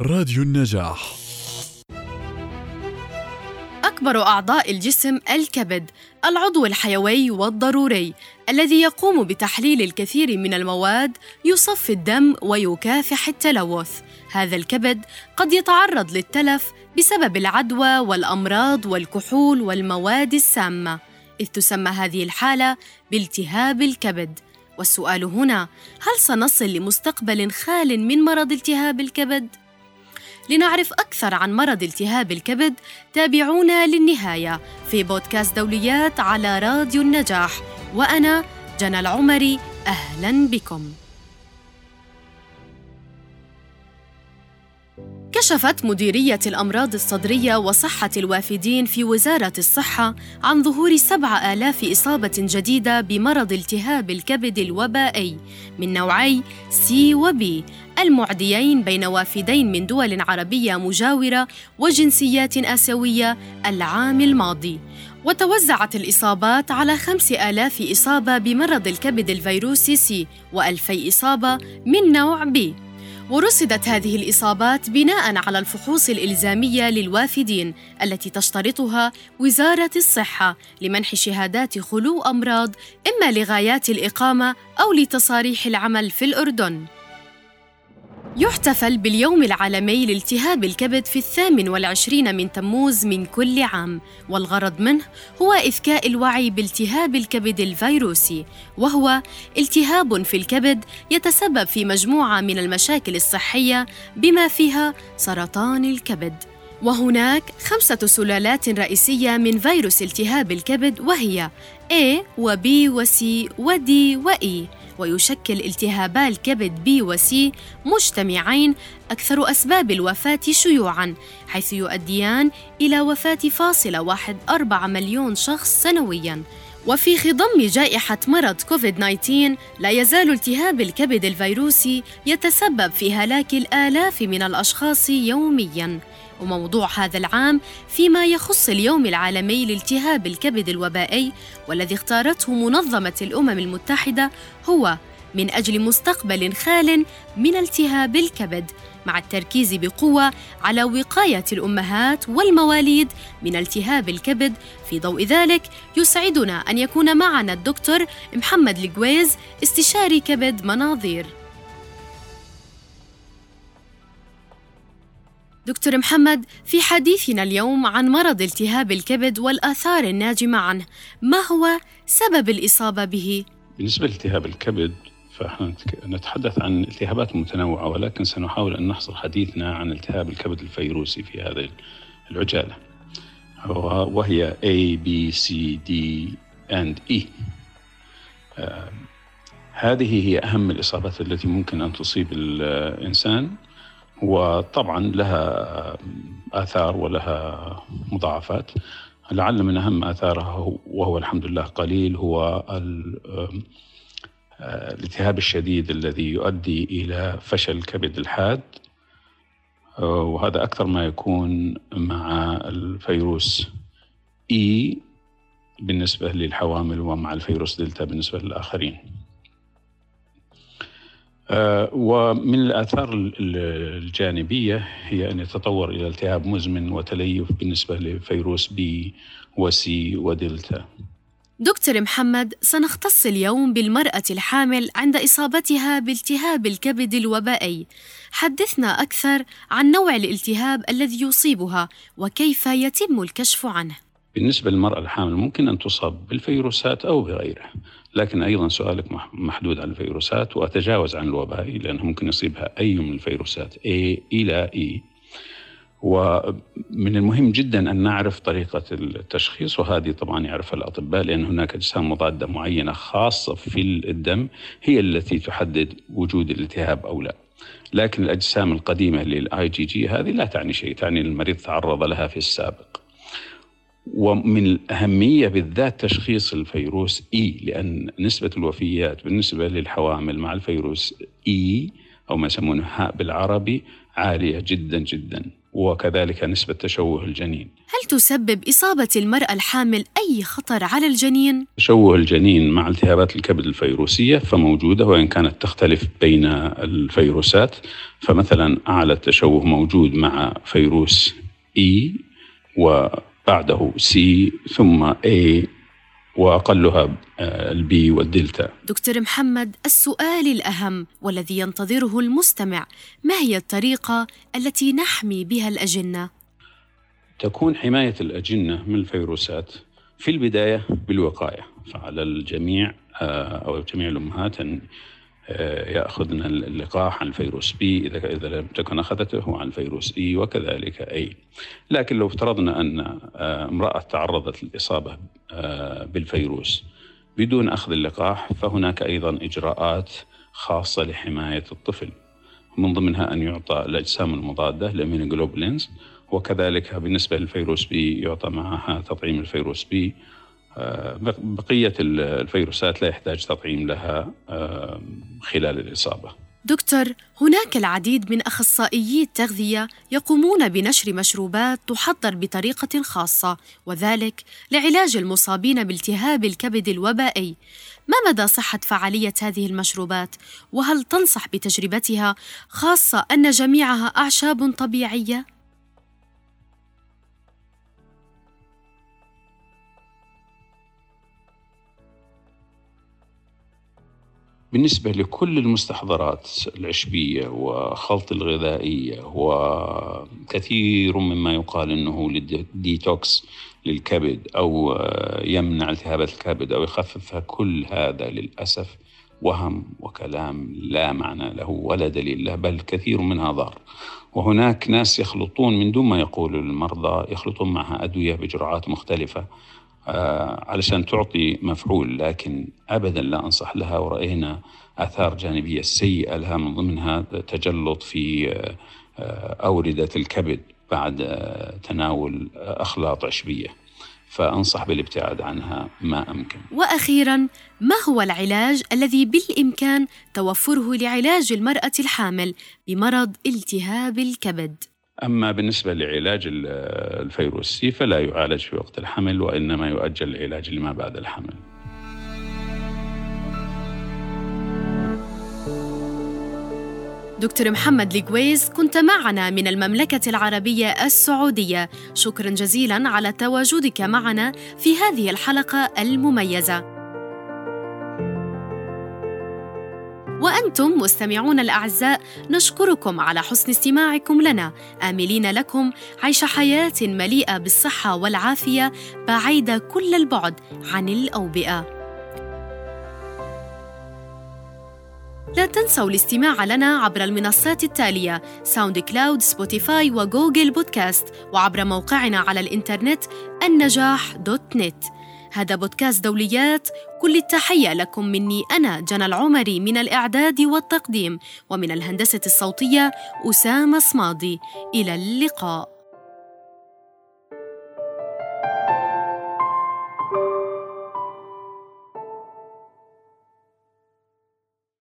راديو النجاح أكبر أعضاء الجسم الكبد، العضو الحيوي والضروري الذي يقوم بتحليل الكثير من المواد يصفي الدم ويكافح التلوث. هذا الكبد قد يتعرض للتلف بسبب العدوى والأمراض والكحول والمواد السامة، إذ تسمى هذه الحالة بالتهاب الكبد. والسؤال هنا هل سنصل لمستقبل خال من مرض التهاب الكبد لنعرف أكثر عن مرض التهاب الكبد تابعونا للنهاية في بودكاست دوليات على راديو النجاح وأنا جنى العمري أهلا بكم. كشفت مديرية الأمراض الصدرية وصحة الوافدين في وزارة الصحة عن ظهور سبع آلاف إصابة جديدة بمرض التهاب الكبد الوبائي من نوعي C و B المعديين بين وافدين من دول عربية مجاورة وجنسيات آسيوية العام الماضي. وتوزعت الإصابات على خمس آلاف إصابة بمرض الكبد الفيروسي C وألفي إصابة من نوع B. ورصدت هذه الإصابات بناء على الفحوص الإلزامية للوافدين التي تشترطها وزارة الصحة لمنح شهادات خلو أمراض إما لغايات الإقامة أو لتصاريح العمل في الأردن. يحتفل باليوم العالمي لالتهاب الكبد في الثامن والعشرين من تموز من كل عام. والغرض منه هو إذكاء الوعي بالتهاب الكبد الفيروسي وهو التهاب في الكبد يتسبب في مجموعة من المشاكل الصحية بما فيها سرطان الكبد. وهناك خمسة سلالات رئيسية من فيروس التهاب الكبد وهي A و B و C و D و E. ويشكل التهابا الكبد بي وسي مجتمعين أكثر أسباب الوفاة شيوعاً حيث يؤديان إلى وفاة فاصلة واحد أربعة مليون شخص سنوياً. وفي خضم جائحة مرض كوفيد 19 لا يزال التهاب الكبد الفيروسي يتسبب في هلاك الآلاف من الأشخاص يومياً. وموضوع هذا العام فيما يخص اليوم العالمي لالتهاب الكبد الوبائي والذي اختارته منظمة الأمم المتحدة هو من أجل مستقبل خال من التهاب الكبد مع التركيز بقوة على وقاية الأمهات والمواليد من التهاب الكبد. في ضوء ذلك يسعدنا أن يكون معنا الدكتور محمد القويز استشاري كبد مناظير. دكتور محمد في حديثنا اليوم عن مرض التهاب الكبد والآثار الناجمة عنه. ما هو سبب الإصابة به؟ بالنسبة لالتهاب الكبد فنحن نتحدث عن التهابات متنوعة ولكن سنحاول أن نحصر حديثنا عن التهاب الكبد الفيروسي في هذه العجالة. وهي A, B, C, D and E. آه هذه هي أهم الإصابات التي ممكن أن تصيب الإنسان. وطبعا لها آثار ولها مضاعفات. لعل من أهم آثارها وهو الحمد لله قليل هو الالتهاب الشديد الذي يؤدي إلى فشل الكبد الحاد. وهذا أكثر ما يكون مع الفيروس إي بالنسبة للحوامل ومع الفيروس دلتا بالنسبة للآخرين. آه، ومن الآثار الجانبية هي أن يتطور إلى التهاب مزمن وتليف بالنسبة لفيروس بي وسي ودلتا. دكتور محمد سنختص اليوم بالمرأة الحامل عند إصابتها بالتهاب الكبد الوبائي. حدثنا أكثر عن نوع الالتهاب الذي يصيبها وكيف يتم الكشف عنه. بالنسبة للمرأة الحامل ممكن أن تصاب بالفيروسات أو بغيرها. لكن أيضا سؤالك محدود على الفيروسات وأتجاوز عن الوبائي لأنه ممكن يصيبها أي من الفيروسات A إلى E. ومن المهم جدا أن نعرف طريقة التشخيص وهذه طبعا يعرفها الأطباء لأن هناك أجسام مضادة معينة خاصة في الدم هي التي تحدد وجود الالتهاب أو لا. لكن الأجسام القديمة للآي جي جي هذه لا تعني شيء تعني المريض تعرض لها في السابق. ومن الأهمية بالذات تشخيص الفيروس إي لأن نسبة الوفيات بالنسبة للحوامل مع الفيروس إي أو ما يسمونه هاء بالعربي عالية جدا جدا وكذلك نسبة تشوه الجنين هل تسبب إصابة المرأة الحامل أي خطر على الجنين؟ تشوه الجنين مع التهابات الكبد الفيروسية فموجودة وإن كانت تختلف بين الفيروسات فمثلا أعلى التشوه موجود مع فيروس إي وبعده C ثم A وأقلها آه، ال B والدلتا. دكتور محمد السؤال الأهم والذي ينتظره المستمع ما هي الطريقة التي نحمي بها الأجنة؟ تكون حماية الأجنة من الفيروسات في البداية بالوقاية فعلى الجميع آه، أو جميع الأمهات أن ياخذن اللقاح عن الفيروس B إذا إذا لم تكن أخذته عن الفيروس A وكذلك A لكن لو افترضنا أن آه، امرأة تعرضت للإصابة آه، بالفيروس بدون أخذ اللقاح فهناك أيضا إجراءات خاصة لحماية الطفل. من ضمنها أن يعطى الأجسام المضادة ال immunoglobulins وكذلك بالنسبة للفيروس B يعطى معها تطعيم الفيروس B بقية الفيروسات لا يحتاج تطعيم لها خلال الإصابة. دكتور هناك العديد من أخصائيي التغذية يقومون بنشر مشروبات تحضر بطريقة خاصة وذلك لعلاج المصابين بالتهاب الكبد الوبائي. ما مدى صحة فعالية هذه المشروبات؟ وهل تنصح بتجربتها خاصة أن جميعها أعشاب طبيعية؟ بالنسبة لكل المستحضرات العشبية وخلط الغذائية وكثير مما يقال أنه للديتوكس للكبد أو يمنع التهابات الكبد أو يخففها كل هذا للأسف وهم وكلام لا معنى له ولا دليل له بل كثير منها ضار. وهناك ناس يخلطون من دون ما يقول المرضى يخلطون معها أدوية بجرعات مختلفة علشان تعطي مفعول لكن ابدا لا أنصح لها ورأينا آثار جانبية سيئة لها من ضمنها تجلط في آه، أوردة الكبد بعد آه، تناول أخلاط عشبية فأنصح بالابتعاد عنها ما أمكن. وأخيرا ما هو العلاج الذي بالإمكان توفره لعلاج المرأة الحامل بمرض التهاب الكبد؟ أما بالنسبة لعلاج الفيروس سي فلا يعالج في وقت الحمل وإنما يؤجل العلاج لما بعد الحمل. دكتور محمد لقويز كنت معنا من المملكة العربية السعودية. شكرا جزيلا على تواجدك معنا في هذه الحلقة المميزة. وأنتم مستمعون الأعزاء نشكركم على حسن استماعكم لنا. آملين لكم عيش حياة مليئة بالصحة والعافية بعيدة كل البعد عن الأوبئة. لا تنسوا الاستماع لنا عبر المنصات التالية SoundCloud، Spotify و Google Podcast وعبر موقعنا على الإنترنت النجاح dot net. هذا بودكاست دوليات. كل التحية لكم مني أنا جنى العمري من الإعداد والتقديم. ومن الهندسة الصوتية أسامة صماضي إلى اللقاء.